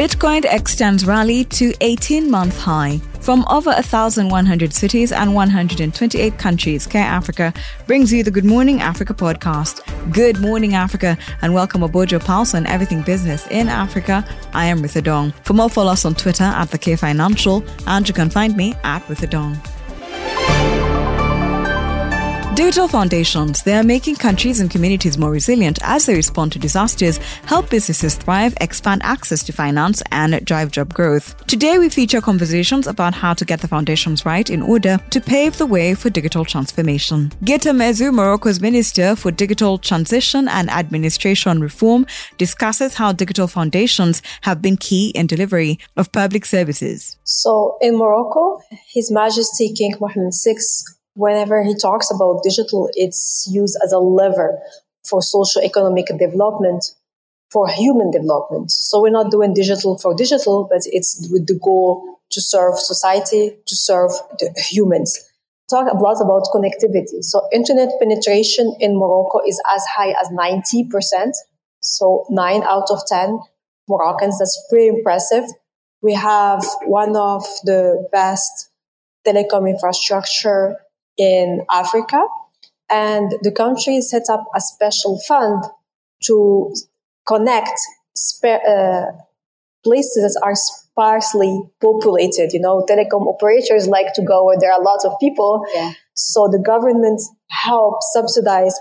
Bitcoin extends rally to 18 month high. From over 1,100 cities and 128 countries, Care Africa brings you the Good Morning Africa podcast. Good morning, Africa, and welcome aboard your pulse on everything business in Africa. I am Ritha Dong. For more, follow us on Twitter at the K Financial, and you can find me at Ritha Dong. Digital foundations, they are making countries and communities more resilient as they respond to disasters, help businesses thrive, expand access to finance, and drive job growth. Today, we feature conversations about how to get the foundations right in order to pave the way for digital transformation. Ghita Mezzour, Morocco's Minister for Digital Transition and Administration Reform, discusses how digital foundations have been key in delivery of public services. So, in Morocco, His Majesty King Mohammed VI whenever he talks about digital, it's used as a lever for social economic development, for human development. So we're not doing digital for digital, but it's with the goal to serve society, to serve the humans. Talk a lot about connectivity. So internet penetration in Morocco is as high as 90%. So nine out of 10 Moroccans. That's pretty impressive. We have one of the best telecom infrastructure in Africa. And the country set up a special fund to connect uh, places that are sparsely populated. You know, telecom operators like to go where there are lots of people. Yeah. So the government help subsidize,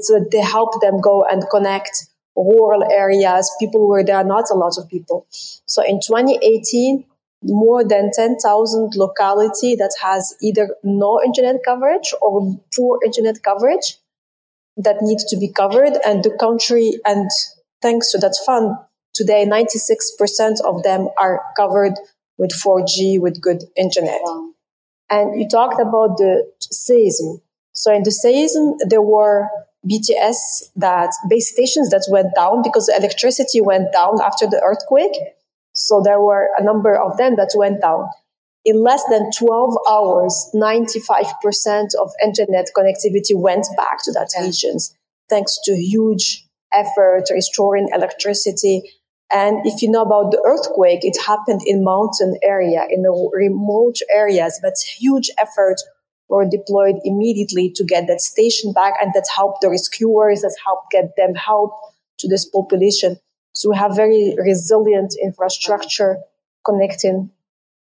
so they help them go and connect rural areas, people where there are not a lot of people. So in 2018, more than 10,000 locality that has either no internet coverage or poor internet coverage that needs to be covered and the country and thanks to that fund today 96% of them are covered with 4G with good internet. Wow. And you talked about the seism. So in the seism there were BTS that base stations that went down because the electricity went down after the earthquake so there were a number of them that went down. In less than 12 hours, 95% of internet connectivity went back to that regions, thanks to huge effort restoring electricity. And if you know about the earthquake, it happened in mountain area, in the remote areas, but huge efforts were deployed immediately to get that station back and that helped the rescuers, that helped get them help to this population. So we have very resilient infrastructure connecting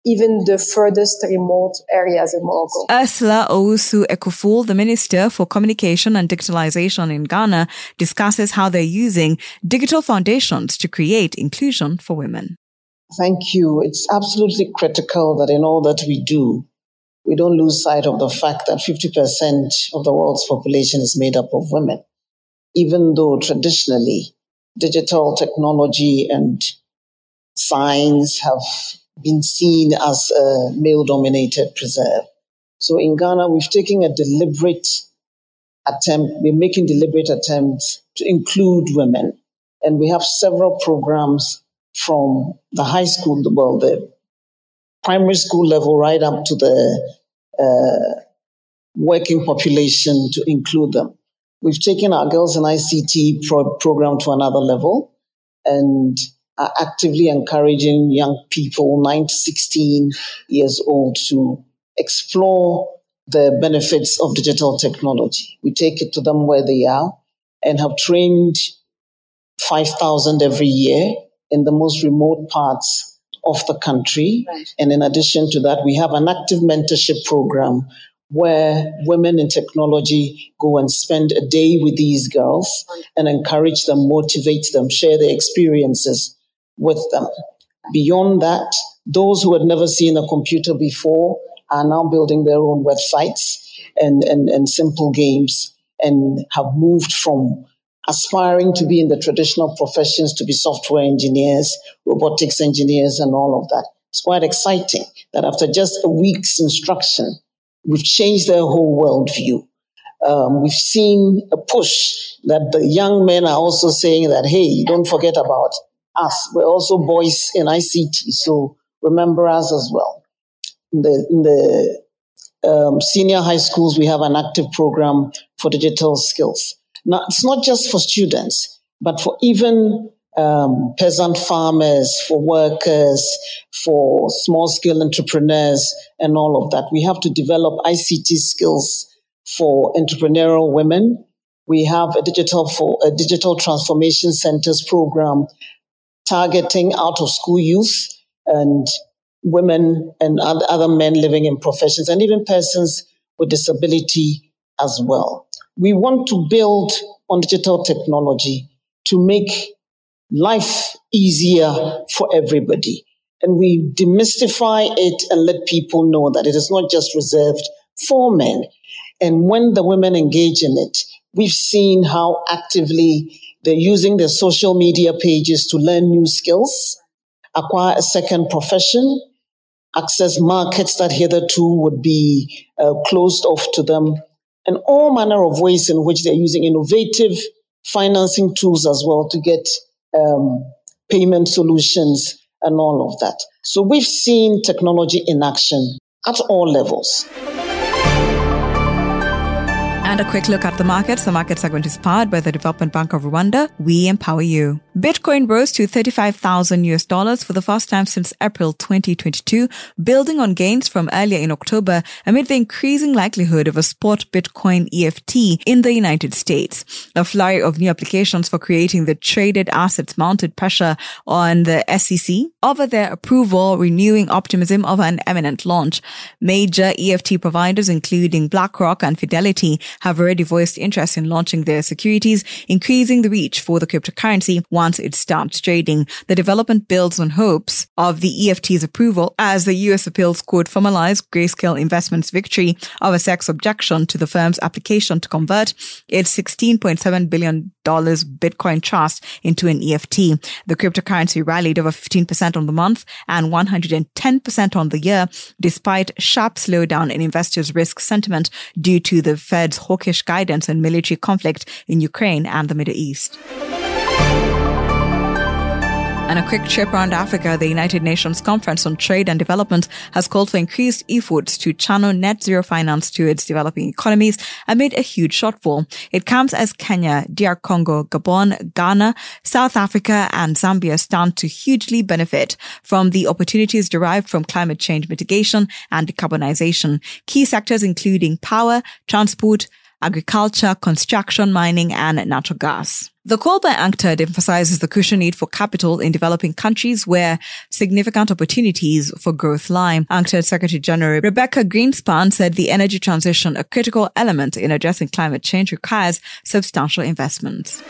even the furthest remote areas in Morocco. Ursula Owusu Ekuful, the Minister for Communication and Digitalization in Ghana, discusses how they're using digital foundations to create inclusion for women. Thank you. It's absolutely critical that in all that we do, we don't lose sight of the fact that 50% of the world's population is made up of women, even though traditionally digital technology and science have been seen as a male dominated preserve. So in Ghana, we've taken a deliberate attempt, we're making deliberate attempts to include women. And we have several programs from the high school, well, the primary school level right up to the uh, working population to include them. We've taken our Girls in ICT pro- program to another level and are actively encouraging young people, 9 to 16 years old, to explore the benefits of digital technology. We take it to them where they are and have trained 5,000 every year in the most remote parts of the country. Right. And in addition to that, we have an active mentorship program where women in technology go and spend a day with these girls and encourage them, motivate them, share their experiences with them. Beyond that, those who had never seen a computer before are now building their own websites and, and, and simple games and have moved from aspiring to be in the traditional professions to be software engineers, robotics engineers, and all of that. It's quite exciting that after just a week's instruction, We've changed their whole worldview. Um, we've seen a push that the young men are also saying that, hey, don't forget about us. We're also boys in ICT, so remember us as well. In the, in the um, senior high schools, we have an active program for digital skills. Now, it's not just for students, but for even um, peasant farmers, for workers, for small scale entrepreneurs, and all of that. We have to develop ICT skills for entrepreneurial women. We have a digital for a digital transformation centers program targeting out of school youth and women and other men living in professions and even persons with disability as well. We want to build on digital technology to make life easier for everybody. And we demystify it and let people know that it is not just reserved for men. And when the women engage in it, we've seen how actively they're using their social media pages to learn new skills, acquire a second profession, access markets that hitherto would be uh, closed off to them, and all manner of ways in which they're using innovative financing tools as well to get um, payment solutions and all of that. So we've seen technology in action at all levels. And a quick look at the markets. The market segment is powered by the Development Bank of Rwanda. We empower you. Bitcoin rose to 35,000 US dollars for the first time since April 2022, building on gains from earlier in October amid the increasing likelihood of a spot Bitcoin EFT in the United States. A flurry of new applications for creating the traded assets mounted pressure on the SEC over their approval, renewing optimism of an imminent launch. Major EFT providers, including BlackRock and Fidelity, have already voiced interest in launching their securities, increasing the reach for the cryptocurrency once it starts trading. The development builds on hopes of the EFT's approval as the US appeals court formalized Grayscale Investments' victory of a SEC's objection to the firm's application to convert its $16.7 billion Bitcoin trust into an EFT. The cryptocurrency rallied over 15% on the month and 110% on the year, despite sharp slowdown in investors' risk sentiment due to the Fed's hawkish guidance on military conflict in Ukraine and the Middle East. And a quick trip around Africa, the United Nations Conference on Trade and Development has called for increased efforts to channel net zero finance to its developing economies amid a huge shortfall. It comes as Kenya, DR Congo, Gabon, Ghana, South Africa, and Zambia stand to hugely benefit from the opportunities derived from climate change mitigation and decarbonization. Key sectors including power, transport, agriculture, construction, mining, and natural gas. The call by UNCTAD emphasizes the crucial need for capital in developing countries where significant opportunities for growth lie. UNCTAD Secretary General Rebeca Grynspan said the energy transition, a critical element in addressing climate change, requires substantial investments.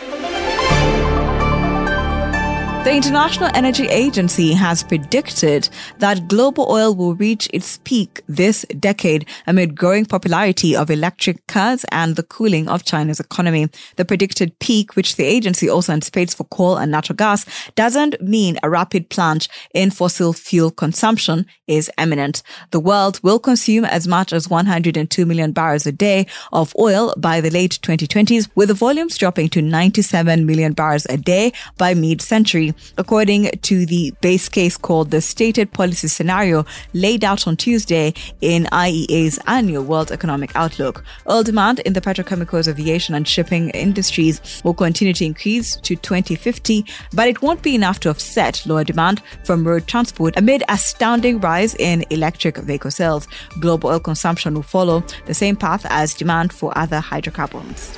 The International Energy Agency has predicted that global oil will reach its peak this decade amid growing popularity of electric cars and the cooling of China's economy. The predicted peak, which the agency also anticipates for coal and natural gas, doesn't mean a rapid plunge in fossil fuel consumption is imminent. The world will consume as much as 102 million barrels a day of oil by the late 2020s, with the volumes dropping to 97 million barrels a day by mid-century according to the base case called the Stated Policy Scenario laid out on Tuesday in IEA's annual World Economic Outlook. Oil demand in the petrochemicals, aviation, and shipping industries will continue to increase to 2050, but it won't be enough to offset lower demand from road transport amid astounding rise in electric vehicle sales. Global oil consumption will follow the same path as demand for other hydrocarbons.